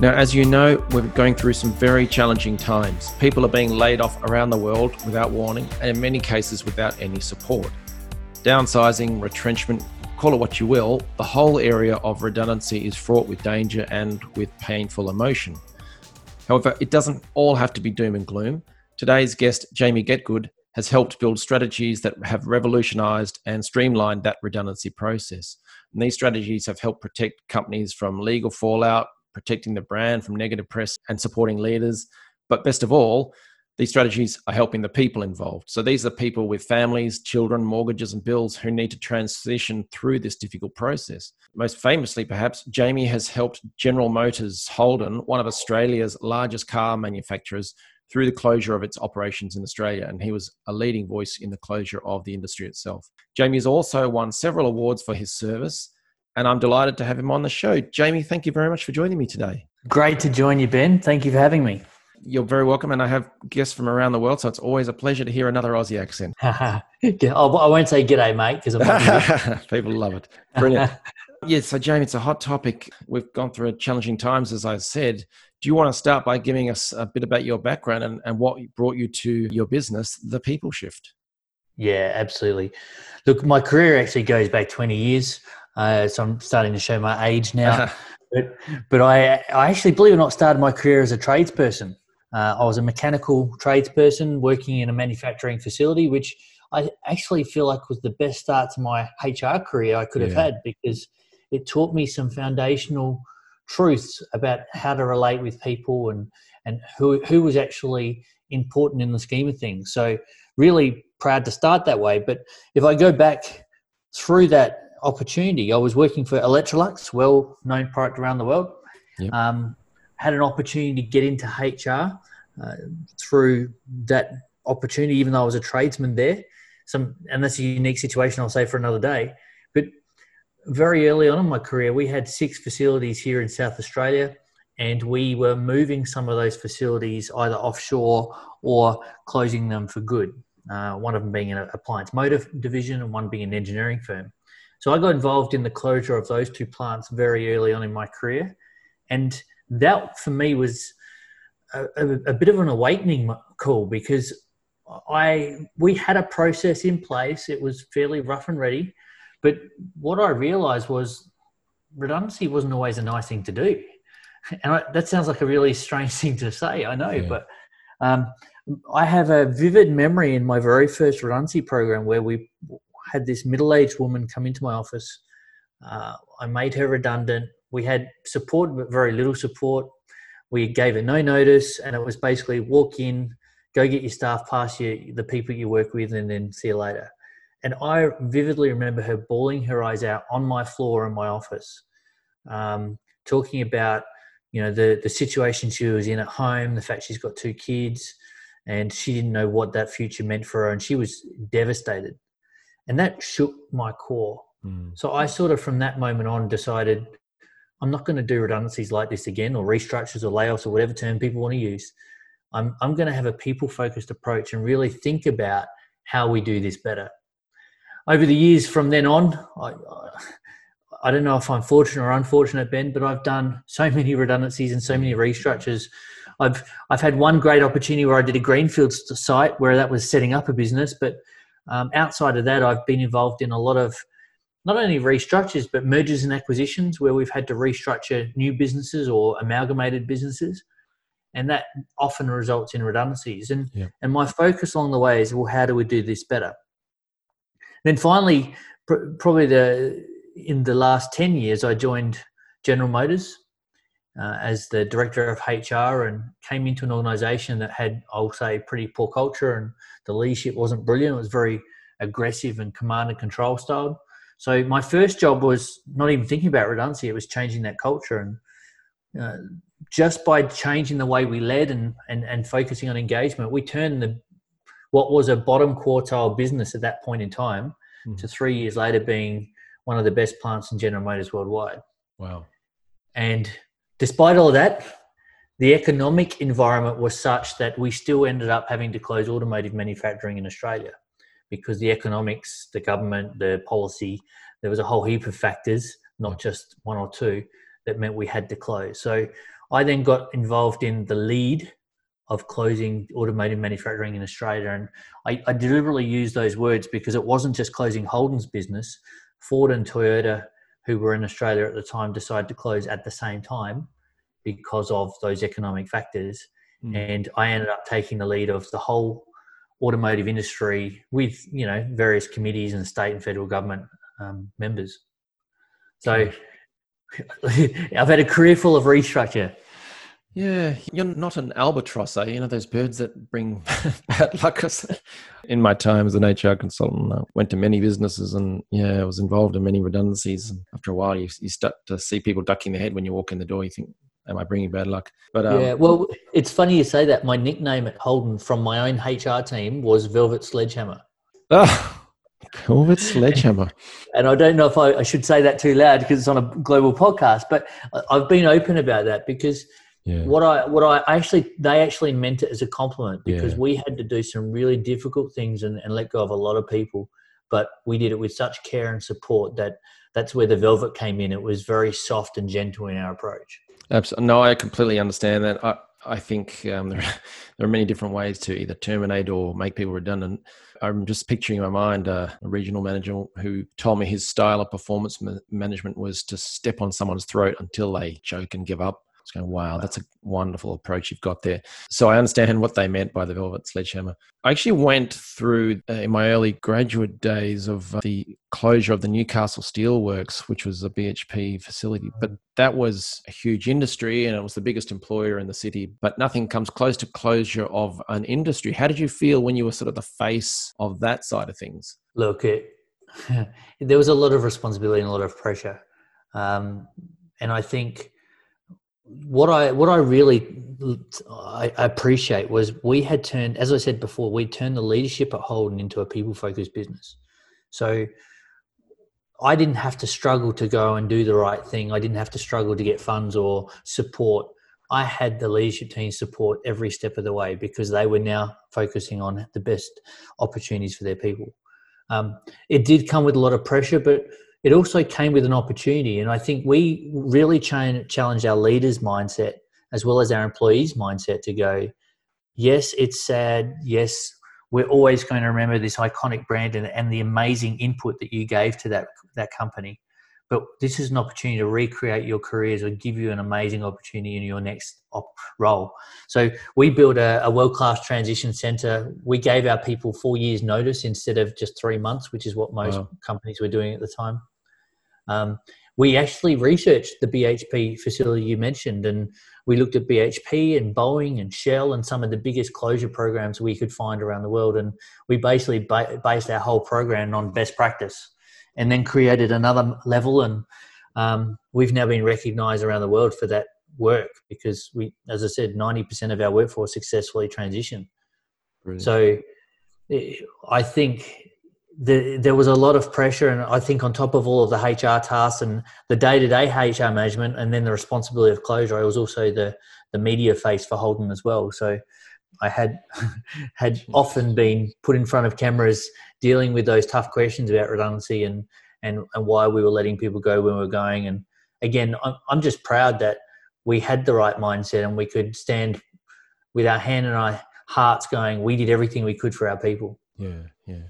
Now, as you know, we're going through some very challenging times. People are being laid off around the world without warning, and in many cases, without any support. Downsizing, retrenchment, call it what you will, the whole area of redundancy is fraught with danger and with painful emotion. However, it doesn't all have to be doom and gloom. Today's guest, Jamie Getgood, has helped build strategies that have revolutionized and streamlined that redundancy process. And these strategies have helped protect companies from legal fallout, protecting the brand from negative press, and supporting leaders. But best of all, these strategies are helping the people involved. So these are people with families, children, mortgages, and bills who need to transition through this difficult process. Most famously, perhaps, Jamie has helped General Motors Holden, one of Australia's largest car manufacturers, through the closure of its operations in Australia, and he was a leading voice in the closure of the industry itself. Jamie has also won several awards for his service, and I'm delighted to have him on the show. Jamie, thank you very much for joining me today. Great to join you, Ben. Thank you for having me. You're very welcome, and I have guests from around the world, so it's always a pleasure to hear another Aussie accent. I won't say g'day, mate, because people love it. Brilliant. yeah, so Jamie, it's a hot topic. We've gone through challenging times, as I said. Do you want to start by giving us a bit about your background and, and what brought you to your business, The People Shift? Yeah, absolutely. Look, my career actually goes back 20 years. Uh, so I'm starting to show my age now. but but I, I actually, believe it or not, started my career as a tradesperson. Uh, I was a mechanical tradesperson working in a manufacturing facility, which I actually feel like was the best start to my HR career I could have had because it taught me some foundational truths about how to relate with people and and who who was actually important in the scheme of things. So really proud to start that way. But if I go back through that opportunity, I was working for Electrolux, well known product around the world. Yep. Um, had an opportunity to get into HR uh, through that opportunity, even though I was a tradesman there. Some, and that's a unique situation. I'll say for another day. But very early on in my career, we had six facilities here in South Australia, and we were moving some of those facilities either offshore or closing them for good. Uh, one of them being an appliance motor division, and one being an engineering firm. So I got involved in the closure of those two plants very early on in my career, and that for me was a, a, a bit of an awakening call because I we had a process in place. It was fairly rough and ready but what I realized was redundancy wasn't always a nice thing to do. And I, that sounds like a really strange thing to say, I know, yeah. but um, I have a vivid memory in my very first redundancy program where we had this middle aged woman come into my office. Uh, I made her redundant. We had support, but very little support. We gave her no notice, and it was basically walk in, go get your staff, pass you the people you work with, and then see you later. And I vividly remember her bawling her eyes out on my floor in my office, um, talking about you know the the situation she was in at home, the fact she's got two kids, and she didn't know what that future meant for her, and she was devastated, and that shook my core. Mm. So I sort of from that moment on decided I'm not going to do redundancies like this again, or restructures, or layoffs, or whatever term people want to use. I'm I'm going to have a people focused approach and really think about how we do this better over the years from then on, I, I don't know if I'm fortunate or unfortunate, Ben, but I've done so many redundancies and so many restructures. I've I've had one great opportunity where I did a greenfield site where that was setting up a business, but um, outside of that, I've been involved in a lot of not only restructures but mergers and acquisitions where we've had to restructure new businesses or amalgamated businesses, and that often results in redundancies. And yeah. and my focus along the way is well, how do we do this better? then finally, pr- probably the in the last ten years, I joined General Motors uh, as the director of HR and came into an organisation that had, I'll say, pretty poor culture and the leadership wasn't brilliant. It was very aggressive and command and control style. So my first job was not even thinking about redundancy; it was changing that culture and uh, just by changing the way we led and, and, and focusing on engagement, we turned the what was a bottom quartile business at that point in time mm. to three years later being one of the best plants in General Motors worldwide. Wow. And despite all that, the economic environment was such that we still ended up having to close automotive manufacturing in Australia because the economics, the government, the policy, there was a whole heap of factors, not just one or two, that meant we had to close. So I then got involved in the lead of closing automotive manufacturing in Australia. And I, I deliberately use those words because it wasn't just closing Holden's business. Ford and Toyota, who were in Australia at the time, decided to close at the same time because of those economic factors. Mm. And I ended up taking the lead of the whole automotive industry with you know various committees and state and federal government um, members. So I've had a career full of restructure. Yeah, you're not an albatross, are you? You know those birds that bring bad luck. In my time as an HR consultant, I went to many businesses and yeah, I was involved in many redundancies. And after a while, you, you start to see people ducking their head when you walk in the door. You think, am I bringing bad luck? But um, yeah, well, it's funny you say that. My nickname at Holden from my own HR team was Velvet Sledgehammer. Oh, Velvet Sledgehammer. and I don't know if I, I, should say that too loud because it's on a global podcast, but I've been open about that because yeah. what I what I actually they actually meant it as a compliment because yeah. we had to do some really difficult things and, and let go of a lot of people, but we did it with such care and support that that's where the velvet came in. It was very soft and gentle in our approach. Absolutely. No, I completely understand that. I, I think um, there, are, there are many different ways to either terminate or make people redundant. I'm just picturing in my mind uh, a regional manager who told me his style of performance ma- management was to step on someone's throat until they choke and give up going, wow, that's a wonderful approach you've got there. So I understand what they meant by the velvet sledgehammer. I actually went through uh, in my early graduate days of uh, the closure of the Newcastle Steelworks, which was a BHP facility, but that was a huge industry and it was the biggest employer in the city. But nothing comes close to closure of an industry. How did you feel when you were sort of the face of that side of things? Look, it, there was a lot of responsibility and a lot of pressure. Um, and I think what I what I really I appreciate was we had turned, as I said before, we turned the leadership at Holden into a people focused business. So I didn't have to struggle to go and do the right thing. I didn't have to struggle to get funds or support. I had the leadership team support every step of the way because they were now focusing on the best opportunities for their people. Um, it did come with a lot of pressure, but it also came with an opportunity. And I think we really challenged our leaders' mindset as well as our employees' mindset to go, yes, it's sad. Yes, we're always going to remember this iconic brand and, and the amazing input that you gave to that, that company. But this is an opportunity to recreate your careers or give you an amazing opportunity in your next op- role. So we built a, a world class transition center. We gave our people four years notice instead of just three months, which is what most wow. companies were doing at the time. Um, we actually researched the BHP facility you mentioned, and we looked at BHP and Boeing and Shell and some of the biggest closure programs we could find around the world. And we basically ba- based our whole program on best practice and then created another level. And um, we've now been recognized around the world for that work because we, as I said, 90% of our workforce successfully transitioned. Brilliant. So eh, I think the, there was a lot of pressure, and I think on top of all of the HR tasks and the day-to-day HR management, and then the responsibility of closure, I was also the the media face for Holden as well. So I had had often been put in front of cameras dealing with those tough questions about redundancy and and and why we were letting people go when we were going. And again, I'm I'm just proud that we had the right mindset and we could stand with our hand and our hearts going. We did everything we could for our people. Yeah, yeah.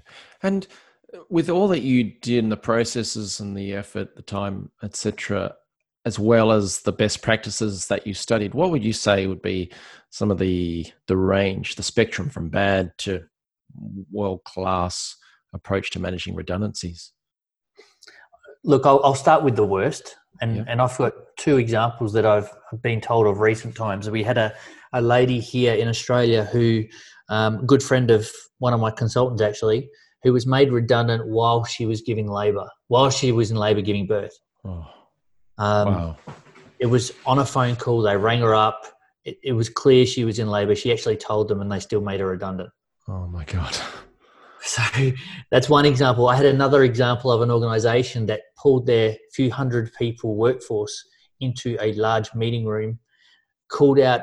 And uh, with all that you did in the processes and the effort, the time, etc., as well as the best practices that you studied, what would you say would be some of the the range, the spectrum from bad to world class approach to managing redundancies? Look, I'll, I'll start with the worst, and yeah. and I've got two examples that I've been told of recent times. We had a a lady here in Australia who, um, good friend of one of my consultants actually, who was made redundant while she was giving labour, while she was in labour giving birth. Oh. Um, wow. It was on a phone call. They rang her up. It, it was clear she was in labour. She actually told them, and they still made her redundant. Oh my god. So that's one example. I had another example of an organisation that pulled their few hundred people workforce into a large meeting room, called out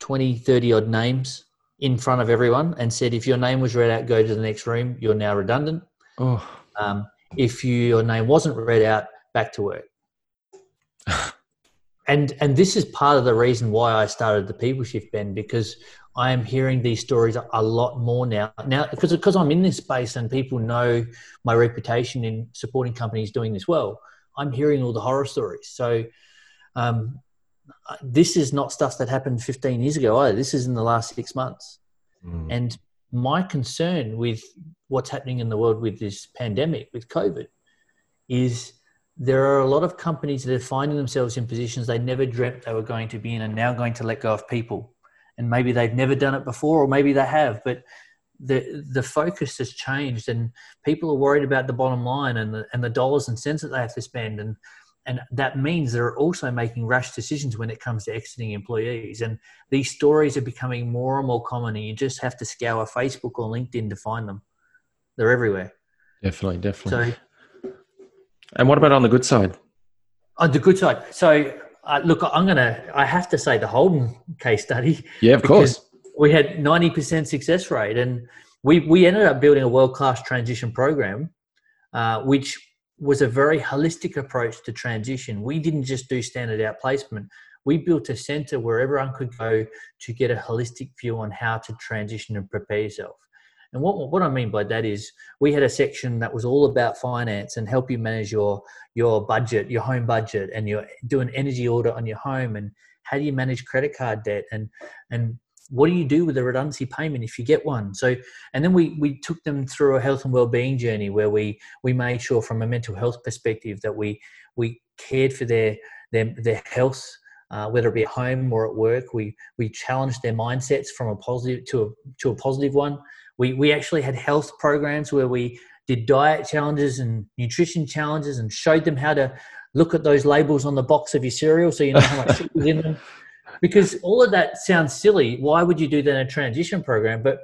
20, 30 odd names in front of everyone and said, if your name was read out, go to the next room. You're now redundant. Oh. Um, if you, your name wasn't read out, back to work. and and this is part of the reason why I started the People Shift, Ben, because I am hearing these stories a lot more now. Now, because because I'm in this space and people know my reputation in supporting companies doing this well, I'm hearing all the horror stories. So. Um, this is not stuff that happened 15 years ago either. This is in the last six months. Mm. And my concern with what's happening in the world with this pandemic, with COVID, is there are a lot of companies that are finding themselves in positions they never dreamt they were going to be in and now going to let go of people. And maybe they've never done it before, or maybe they have, but the the focus has changed and people are worried about the bottom line and the and the dollars and cents that they have to spend and and that means they're also making rash decisions when it comes to exiting employees. And these stories are becoming more and more common and you just have to scour facebook or linkedin to find them. They're everywhere. Definitely definitely. So and what about on the good side? On the good side. So uh, look i'm gonna i have to say the holden case study. Yeah of course. We had 90% success rate and we we ended up building a world-class transition program uh, which was a very holistic approach to transition. We didn't just do standard outplacement. We built a center where everyone could go to get a holistic view on how to transition and prepare yourself. And what, what I mean by that is we had a section that was all about finance and help you manage your your budget, your home budget, and you're doing energy audit on your home and how do you manage credit card debt and and what do you do with the redundancy payment if you get one? So and then we we took them through a health and well-being journey where we we made sure from a mental health perspective that we we cared for their their, their health uh, whether it be at home or at work. We we challenged their mindsets from a positive to a to a positive one. We we actually had health programs where we did diet challenges and nutrition challenges and showed them how to look at those labels on the box of your cereal so you know how much sugar's in them because all of that sounds silly. Why would you do that in a transition program? But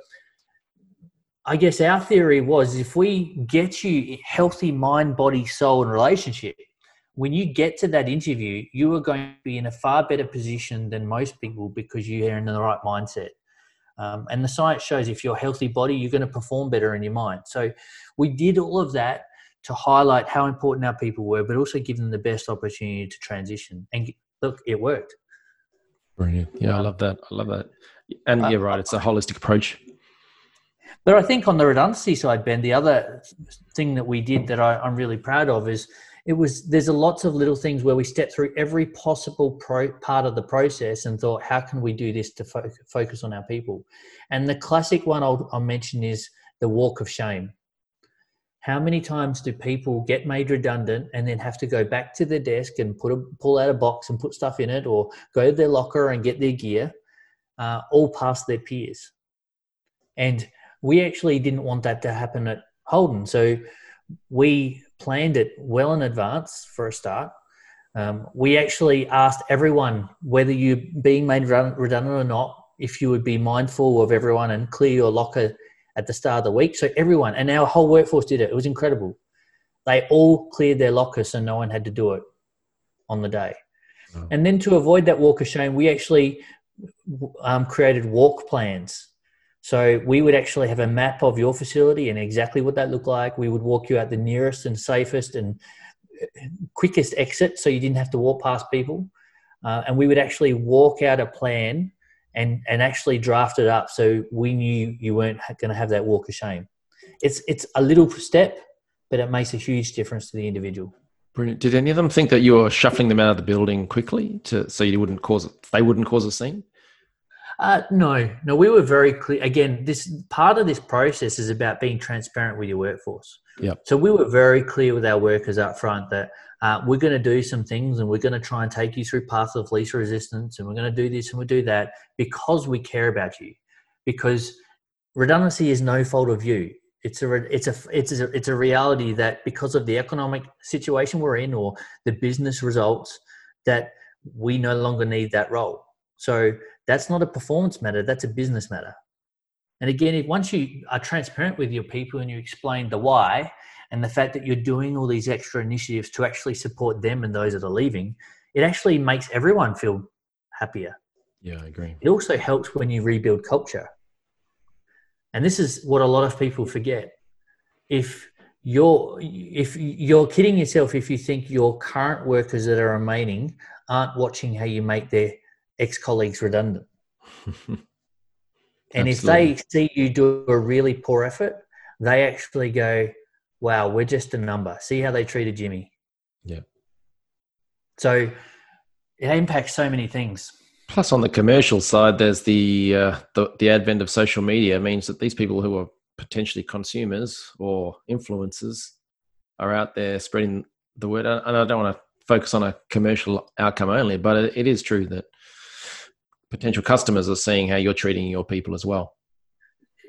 I guess our theory was if we get you healthy mind, body, soul, and relationship, when you get to that interview, you are going to be in a far better position than most people because you're in the right mindset. Um, and the science shows if you're a healthy body, you're going to perform better in your mind. So we did all of that to highlight how important our people were, but also give them the best opportunity to transition. And look, it worked. Brilliant. Yeah, I love that. I love that. And uh, you're right, it's a holistic approach. But I think on the redundancy side, Ben, the other thing that we did that I, am really proud of is it was there's a lots of little things where we stepped through every possible pro, part of the process and thought, how can we do this to fo- focus on our people? And the classic one I'll, I'll mention is the walk of shame how many times do people get made redundant and then have to go back to their desk and put a, pull out a box and put stuff in it or go to their locker and get their gear uh, all past their peers? And we actually didn't want that to happen at holden. So we planned it well in advance for a start. Um, we actually asked everyone whether you're being made redundant or not if you would be mindful of everyone and clear your locker at the start of the week. So everyone and our whole workforce did it. It was incredible. They all cleared their lockers so no one had to do it on the day. Oh. And then to avoid that walk of shame, we actually um, created walk plans. So we would actually have a map of your facility and exactly what that looked like. We would walk you out the nearest and safest and quickest exit so you didn't have to walk past people. Uh, and we would actually walk out a plan and and actually draft it up so we knew you weren't going to have that walk of shame. It's it's a little step, but it makes a huge difference to the individual. Brilliant. Did any of them think that you were shuffling them out of the building quickly to so you wouldn't cause they wouldn't cause a scene? Uh, no, no. We were very clear. Again, this part of this process is about being transparent with your workforce. Yeah. So we were very clear with our workers up front that uh, we're going to do some things and we're going to try and take you through paths of least resistance and we're going to do this and we'll do that because we care about you because redundancy is no fault of you it's a it's a it's a it's a reality that because of the economic situation we're in or the business results that we no longer need that role. So that's not a performance matter, that's a business matter. And again, if once you are transparent with your people and you explain the why and the fact that you're doing all these extra initiatives to actually support them and those that are leaving, it actually makes everyone feel happier. Yeah, I agree. It also helps when you rebuild culture. And this is what a lot of people forget. If you're if you're kidding yourself if you think your current workers that are remaining aren't watching how you make their ex-colleagues redundant. and if they see you do a really poor effort, they actually go, "Wow, we're just a number." See how they treated Jimmy. Yeah. So it impacts so many things. Plus, on the commercial side, there's the, uh, the the advent of social media means that these people who are potentially consumers or influencers are out there spreading the word. And I don't want to focus on a commercial outcome only, but it is true that potential customers are seeing how you're treating your people as well.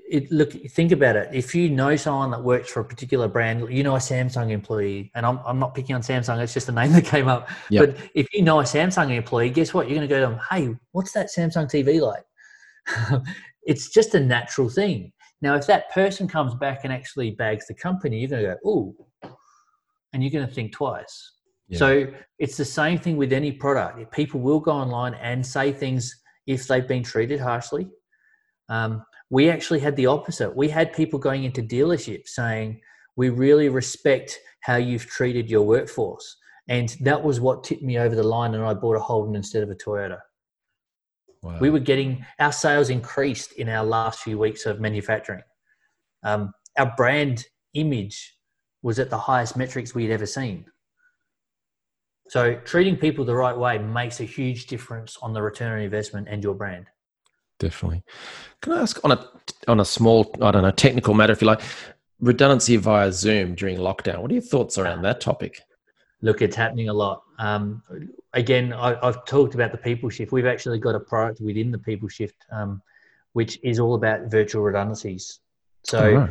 It, look, think about it. If you know someone that works for a particular brand, you know a Samsung employee, and I'm, I'm not picking on Samsung, it's just a name that came up. Yep. But if you know a Samsung employee, guess what? You're going to go to them, hey, what's that Samsung TV like? it's just a natural thing. Now, if that person comes back and actually bags the company, you're going to go, oh, and you're going to think twice. Yeah. So it's the same thing with any product. People will go online and say things if they've been treated harshly. Um, we actually had the opposite. We had people going into dealerships saying, We really respect how you've treated your workforce. And that was what tipped me over the line, and I bought a Holden instead of a Toyota. Wow. We were getting our sales increased in our last few weeks of manufacturing. Um, our brand image was at the highest metrics we had ever seen. So treating people the right way makes a huge difference on the return on investment and your brand. Definitely. Can I ask on a on a small, I don't know, technical matter, if you like, redundancy via Zoom during lockdown? What are your thoughts around that topic? Look, it's happening a lot. Um, again, I, have talked about the people shift. We've actually got a product within the people shift, um, which is all about virtual redundancies. So right.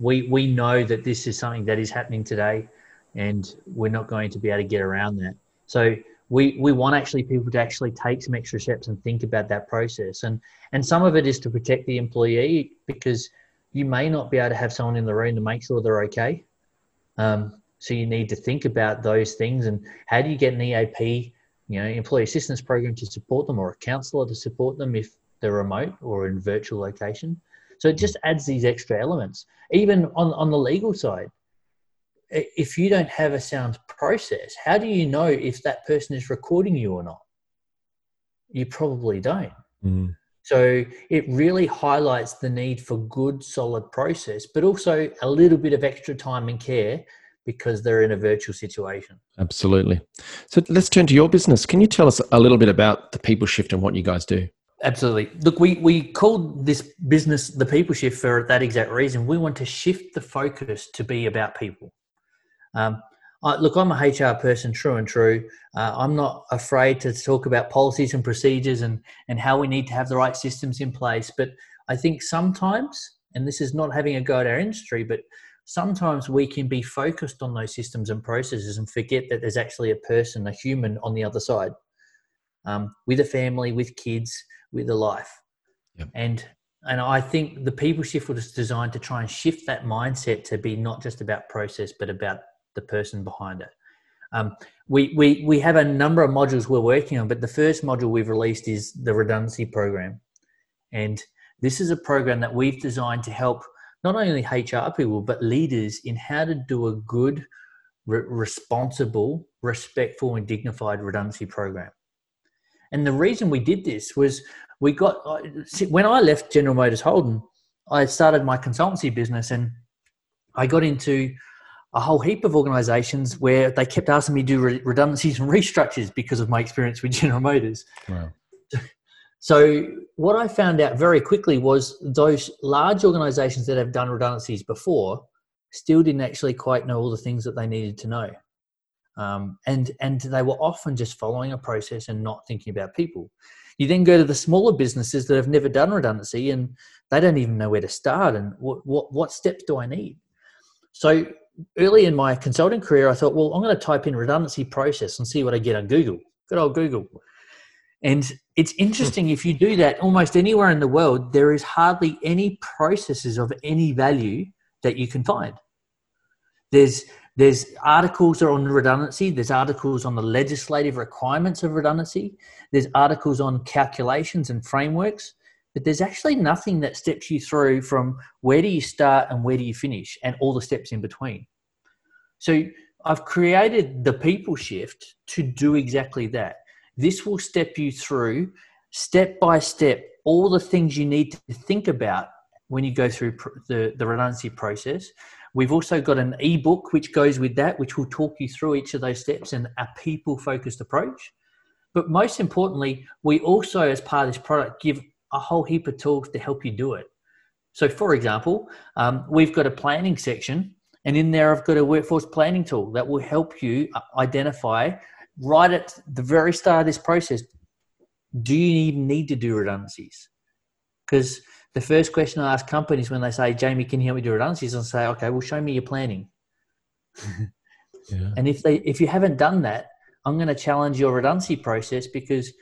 we we know that this is something that is happening today and we're not going to be able to get around that. So we we want actually people to actually take some extra steps and think about that process. And and some of it is to protect the employee because you may not be able to have someone in the room to make sure they're okay. Um, so you need to think about those things and how do you get an EAP, you know, employee assistance program to support them or a counsellor to support them if they're remote or in virtual location. So it just adds these extra elements. Even on, on the legal side, if you don't have a sound process, how do you know if that person is recording you or not? You probably don't. Mm. So it really highlights the need for good, solid process, but also a little bit of extra time and care because they're in a virtual situation. Absolutely. So let's turn to your business. Can you tell us a little bit about the People Shift and what you guys do? Absolutely. Look, we, we called this business the People Shift for that exact reason. We want to shift the focus to be about people. Um, I, look, I'm a HR person, true and true. Uh, I'm not afraid to talk about policies and procedures and, and how we need to have the right systems in place. But I think sometimes, and this is not having a go at our industry, but sometimes we can be focused on those systems and processes and forget that there's actually a person, a human on the other side, um, with a family, with kids, with a life. Yep. And and I think the people shift was designed to try and shift that mindset to be not just about process, but about the person behind it. Um, we, we, we have a number of modules we're working on, but the first module we've released is the redundancy program. And this is a program that we've designed to help not only HR people, but leaders in how to do a good, re- responsible, respectful, and dignified redundancy program. And the reason we did this was we got, uh, when I left General Motors Holden, I started my consultancy business and I got into a whole heap of organizations where they kept asking me to do redundancies and restructures because of my experience with General Motors. Wow. So, what I found out very quickly was those large organizations that have done redundancies before still didn't actually quite know all the things that they needed to know. Um, and, and they were often just following a process and not thinking about people. You then go to the smaller businesses that have never done redundancy and they don't even know where to start and what, what, what steps do I need? So early in my consulting career, I thought, well, I'm going to type in redundancy process and see what I get on Google. Good old Google. And it's hmm. interesting if you do that almost anywhere in the world, there is hardly any processes of any value that you can find. There's there's articles on redundancy. There's articles on the legislative requirements of redundancy. There's articles on calculations and frameworks. But there's actually nothing that steps you through from where do you start and where do you finish and all the steps in between. So I've created the people shift to do exactly that. This will step you through step by step all the things you need to think about when you go through the, the redundancy process We've also got an ebook which goes with that, which will talk you through each of those steps and a people focused approach. But most importantly, we also, as part of this product, give a whole heap of tools to help you do it. So, for example, um, we've got a planning section, and in there, I've got a workforce planning tool that will help you uh, identify right at the very start of this process do you even need to do redundancies? Because the first question I ask companies when they say, Jamie, can you help me do redundancies? I'll say, okay, well, show me your planning. yeah. And if they if you haven't done that, I'm going to challenge your redundancy process because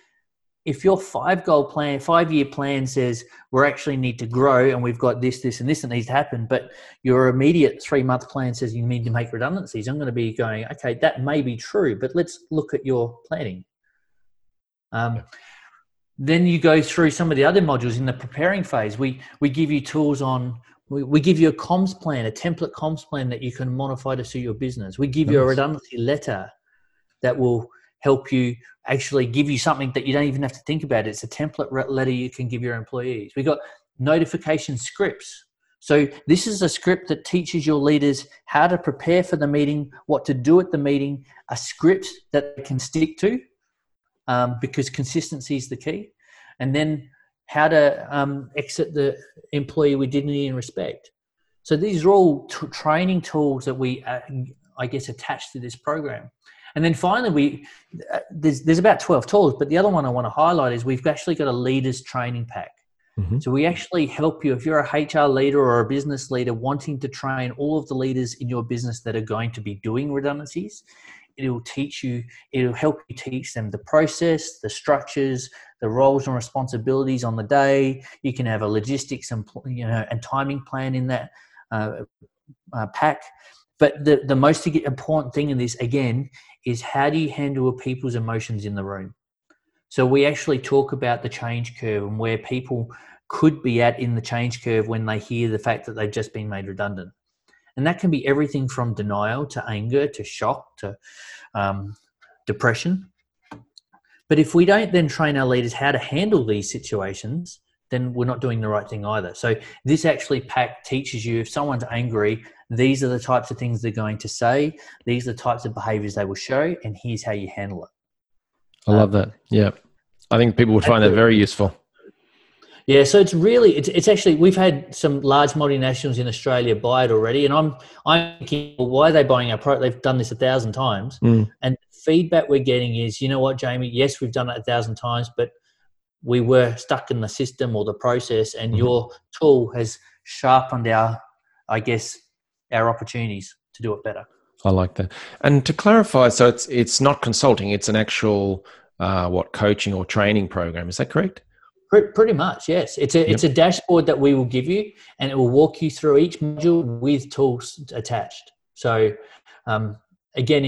if your five goal plan, five year plan says we actually need to grow and we've got this, this, and this that needs to happen, but your immediate three month plan says you need to make redundancies, I'm going to be going, okay, that may be true, but let's look at your planning. Um, yeah then you go through some of the other modules in the preparing phase. We we give you tools on. We, we give you a comms plan, a template comms plan that you can modify to suit your business. We give nice. you a redundancy letter that will help you actually give you something that you don't even have to think about. It's a template letter you can give your employees. We've got notification scripts. So this is a script that teaches your leaders how to prepare for the meeting, what to do at the meeting, a script that they can stick to um, because consistency is the key. And then how to um, exit the employee with dignity and respect. So these are all t- training tools that we, uh, I guess, attach to this program. And then finally, we uh, there's there's about twelve tools, but the other one I want to highlight is we've actually got a leaders training pack. Mm-hmm. So we actually help you if you're a HR leader or a business leader wanting to train all of the leaders in your business that are going to be doing redundancies it'll teach you it'll help you teach them the process the structures the roles and responsibilities on the day you can have a logistics and you know and timing plan in that uh, uh, pack but the, the most important thing in this again is how do you handle people's emotions in the room so we actually talk about the change curve and where people could be at in the change curve when they hear the fact that they've just been made redundant and that can be everything from denial to anger to shock to um, depression. But if we don't then train our leaders how to handle these situations, then we're not doing the right thing either. So this actually pack teaches you if someone's angry, these are the types of things they're going to say, these are the types of behaviors they will show, and here's how you handle it. I love um, that. Yeah. I think people would find that very useful. Yeah, so it's really it's, it's actually we've had some large multinationals in Australia buy it already, and I'm I'm thinking, well, why are they buying our product? They've done this a thousand times, mm. and feedback we're getting is, you know what, Jamie? Yes, we've done it a thousand times, but we were stuck in the system or the process, and mm-hmm. your tool has sharpened our, I guess, our opportunities to do it better. I like that. And to clarify, so it's it's not consulting; it's an actual uh, what coaching or training program. Is that correct? Pretty much, yes. It's a yep. it's a dashboard that we will give you, and it will walk you through each module with tools attached. So, um, again,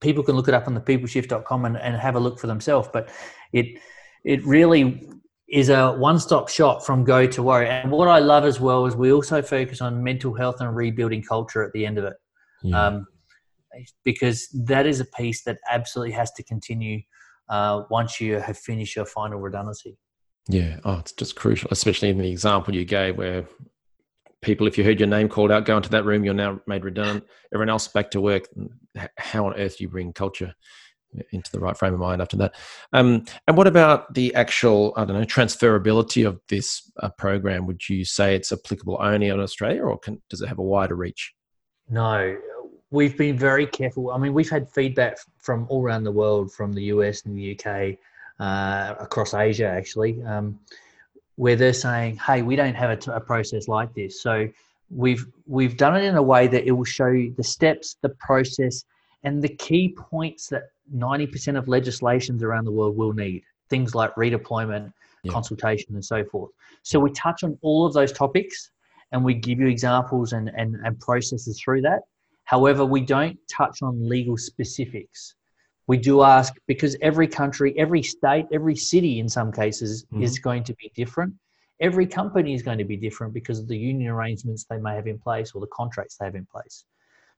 people can look it up on the peopleshift.com and, and have a look for themselves. But it it really is a one-stop shop from go to worry. And what I love as well is we also focus on mental health and rebuilding culture at the end of it, yeah. um, because that is a piece that absolutely has to continue uh, once you have finished your final redundancy. Yeah. Oh, it's just crucial, especially in the example you gave where people, if you heard your name called out, go into that room, you're now made redundant. Everyone else back to work. How on earth do you bring culture into the right frame of mind after that? Um, and what about the actual, I don't know, transferability of this uh, program? Would you say it's applicable only in Australia or can, does it have a wider reach? No, we've been very careful. I mean, we've had feedback from all around the world, from the US and the UK, uh, across Asia actually, um, where they're saying, "Hey, we don't have a, t- a process like this." So we've we've done it in a way that it will show you the steps, the process, and the key points that 90% of legislations around the world will need things like redeployment, Yeah. consultation, and so forth. So we touch on all of those topics and we give you examples and, and, and processes through that. However, we don't touch on legal specifics. We do ask because every country, every state, every city in some cases mm-hmm. is going to be different. Every company is going to be different because of the union arrangements they may have in place or the contracts they have in place.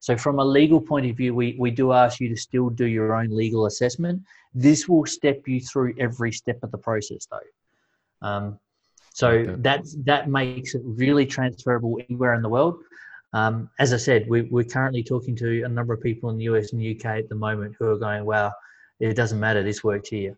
So, from a legal point of view, we, we do ask you to still do your own legal assessment. This will step you through every step of the process, though. Um, so Okay. that's that makes it really transferable anywhere in the world. Um, as I said, we, we're currently talking to a number of people in the US and UK at the moment who are going, "Wow, it doesn't matter. This worked here."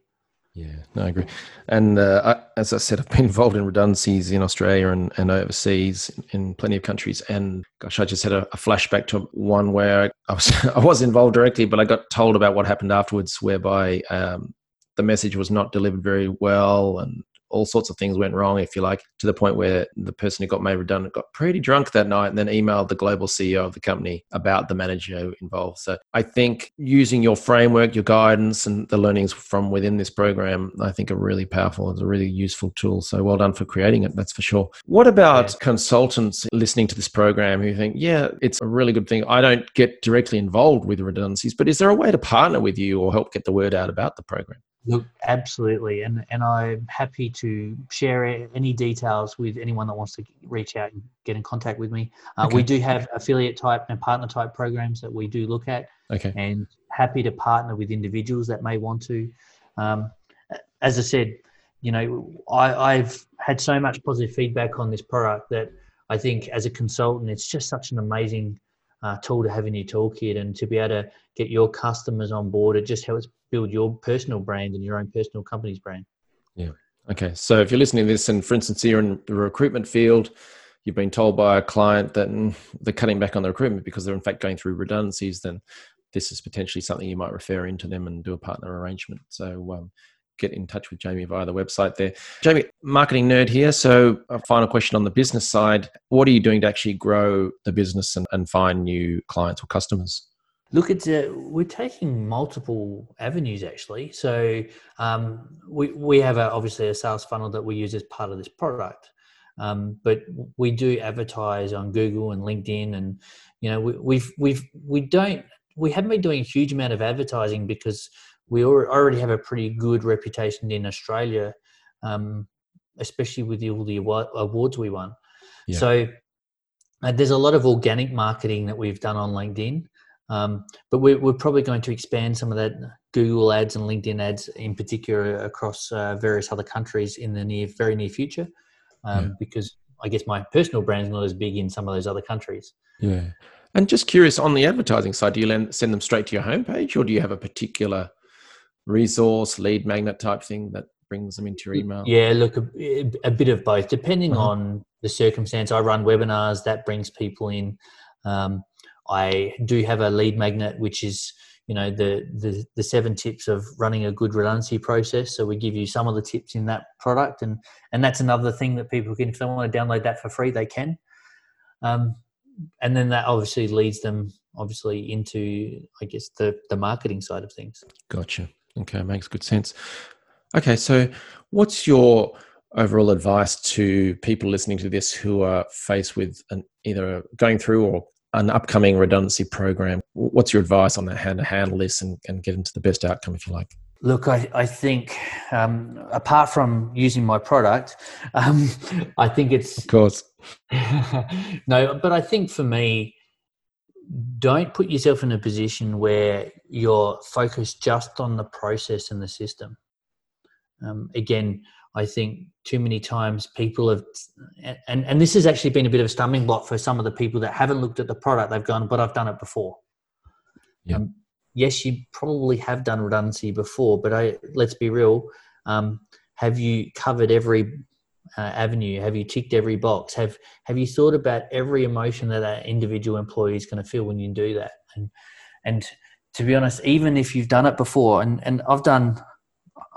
Yeah, no, I agree. And uh, I, as I said, I've been involved in redundancies in Australia and, and overseas in plenty of countries. And gosh, I just had a, a flashback to one where I was I was involved directly, but I got told about what happened afterwards, whereby um, the message was not delivered very well, and all sorts of things went wrong, if you like, to the point where the person who got made redundant got pretty drunk that night and then emailed the global CEO of the company about the manager involved. So I think using your framework, your guidance, and the learnings from within this program, I think are really powerful. It's a really useful tool. So well done for creating it, that's for sure. What about Yeah. consultants listening to this program who think, yeah, it's a really good thing? I don't get directly involved with redundancies, but is there a way to partner with you or help get the word out about the program? Look, absolutely, and and I'm happy to share any details with anyone that wants to reach out and get in contact with me. Uh, We do have affiliate type and partner type programs that we do look at, Okay. and happy to partner with individuals that may want to. Um, as I said, you know, I, I've had so much positive feedback on this product that I think as a consultant, it's just such an amazing uh, tool to have in your toolkit and to be able to get your customers on board. It just helps build your personal brand and your own personal company's brand. Yeah. Okay, so if you're listening to this, and for instance, you're in the recruitment field, you've been told by a client that mm, they're cutting back on the recruitment because they're in fact going through redundancies, then this is potentially something you might refer into them and do a partner arrangement. So um, get in touch with Jamie via the website there. Jamie, marketing nerd here. So a final question on the business side: What are you doing to actually grow the business and, and find new clients or customers? Look, it's uh, we're taking multiple avenues actually. So um, we we have a, obviously a sales funnel that we use as part of this product, um, but we do advertise on Google and LinkedIn, and you know we, we've we've we don't we haven't been doing a huge amount of advertising because we already have a pretty good reputation in Australia, um, especially with the, all the awards we won. Yeah. So uh, there's a lot of organic marketing that we've done on LinkedIn. Um, but we're, we're probably going to expand some of that Google ads and LinkedIn ads in particular across uh, various other countries in the near, very near future, um, Yeah. because I guess my personal brand is not as big in some of those other countries. Yeah. And just curious on the advertising side, do you send them straight to your homepage or do you have a particular resource, lead magnet type thing that brings them into your email? Yeah, look, a, a bit of both, depending Uh-huh. on the circumstance. I run webinars that brings people in. Um, I do have a lead magnet, which is you know the, the the seven tips of running a good redundancy process. So we give you some of the tips in that product, and and that's another thing that people can, if they want to download that for free, they can. Um, and then that obviously leads them obviously into I guess the the marketing side of things. Gotcha. Okay, makes good sense. Okay, so what's your overall advice to people listening to this who are faced with an, either going through or an upcoming redundancy program? What's your advice on that, how to handle this and, and get into the best outcome, if you like? Look, I, I think um, apart from using my product, um, I think it's Of course. no, but I think for me, don't put yourself in a position where you're focused just on the process and the system. Um, again, I think too many times people have, and, and this has actually been a bit of a stumbling block for some of the people that haven't looked at the product. They've gone, but I've done it before. Yeah. Um, yes, you probably have done redundancy before, but I, let's be real. Um, have you covered every uh, avenue? Have you ticked every box? Have Have you thought about every emotion that that individual employee is going to feel when you do that? And and to be honest, even if you've done it before, and and I've done,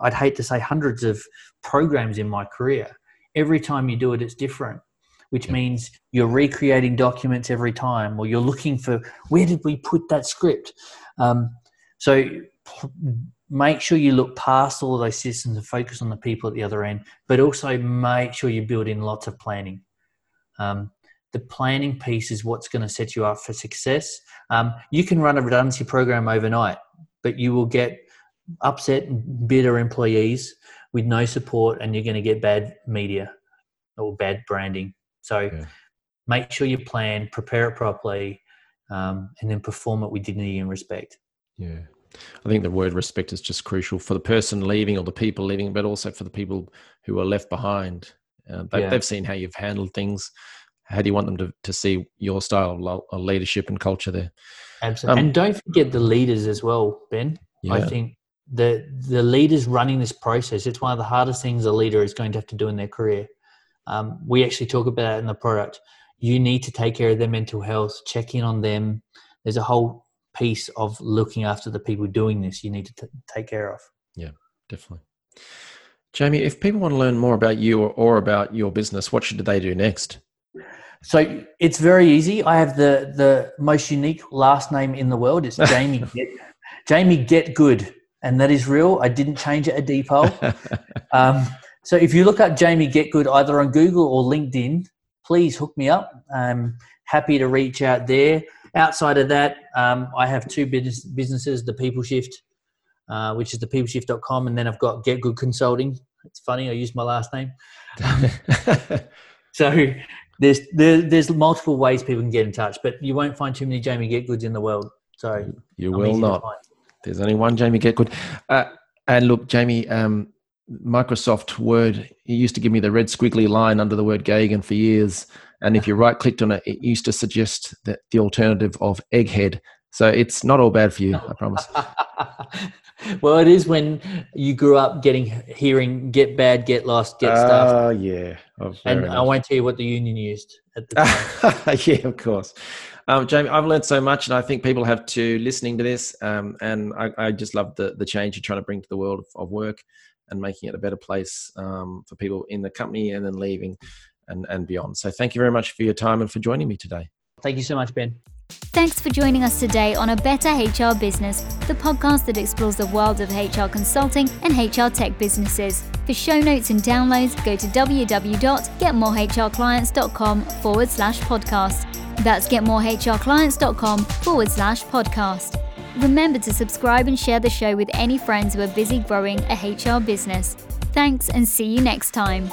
I'd hate to say hundreds of programs in my career. Every time you do it, it's different. Which Yeah. means you're recreating documents every time, or you're looking for where did we put that script. Um, so make sure you look past all of those systems and focus on the people at the other end, but also make sure you build in lots of planning. Um, the planning piece is what's going to set you up for success. Um, you can run a redundancy program overnight, but you will get upset, bitter employees with no support, and you're going to get bad media or bad branding. So yeah. make sure you plan, prepare it properly, um, and then perform it with dignity and respect. Yeah. I think the word respect is just crucial for the person leaving or the people leaving, but also for the people who are left behind. Uh, they, have seen how you've handled things how do you want them to, to see your style of leadership and culture there? Absolutely. Um, and don't forget the leaders as well, Ben. Yeah. I think the the leaders running this process, it's one of the hardest things a leader is going to have to do in their career. Um, we actually talk about that in the product. You need to take care of their mental health, check in on them. There's a whole piece of looking after the people doing this you need to t- take care of. Yeah, definitely. Jamie, if people want to learn more about you or, or about your business, what should they do next? So it's very easy. I have the the most unique last name in the world. It's Jamie Get, Jamie Getgood, and that is real. I didn't change it a depot. Um, so if you look up Jamie Getgood either on Google or LinkedIn, please hook me up. I'm happy to reach out there. Outside of that, um, I have two business, businesses: the People Shift, uh, which is the peopleshift.com, and then I've got Getgood Consulting. It's funny I used my last name. so there's there, there's multiple ways people can get in touch, but you won't find too many Jamie Getgoods in the world. So you I'm will not. There's only one Jamie Getgood. Uh, and look, Jamie, um, Microsoft Word it used to give me the red squiggly line under the word Gagan for years, and if you right clicked on it, it used to suggest that the alternative of egghead. So it's not all bad for you, I promise. well, it is when you grew up getting hearing "get bad, get lost, get stuff." Oh yeah, oh, and enough. I won't tell you what the union used at the time. yeah, of course. Um, Jamie, I've learned so much, and I think people have to listening to this. Um, and I, I, just love the the change you're trying to bring to the world of, of work and making it a better place um, for people in the company and then leaving and and beyond. So, thank you very much for your time and for joining me today. Thank you so much, Ben. Thanks for joining us today on A Better HR Business, the podcast that explores the world of HR consulting and HR tech businesses. For show notes and downloads, go to www.getmorehrclients.com forward slash podcast. That's getmorehrclients.com forward slash podcast. Remember to subscribe and share the show with any friends who are busy growing a HR business. Thanks and see you next time.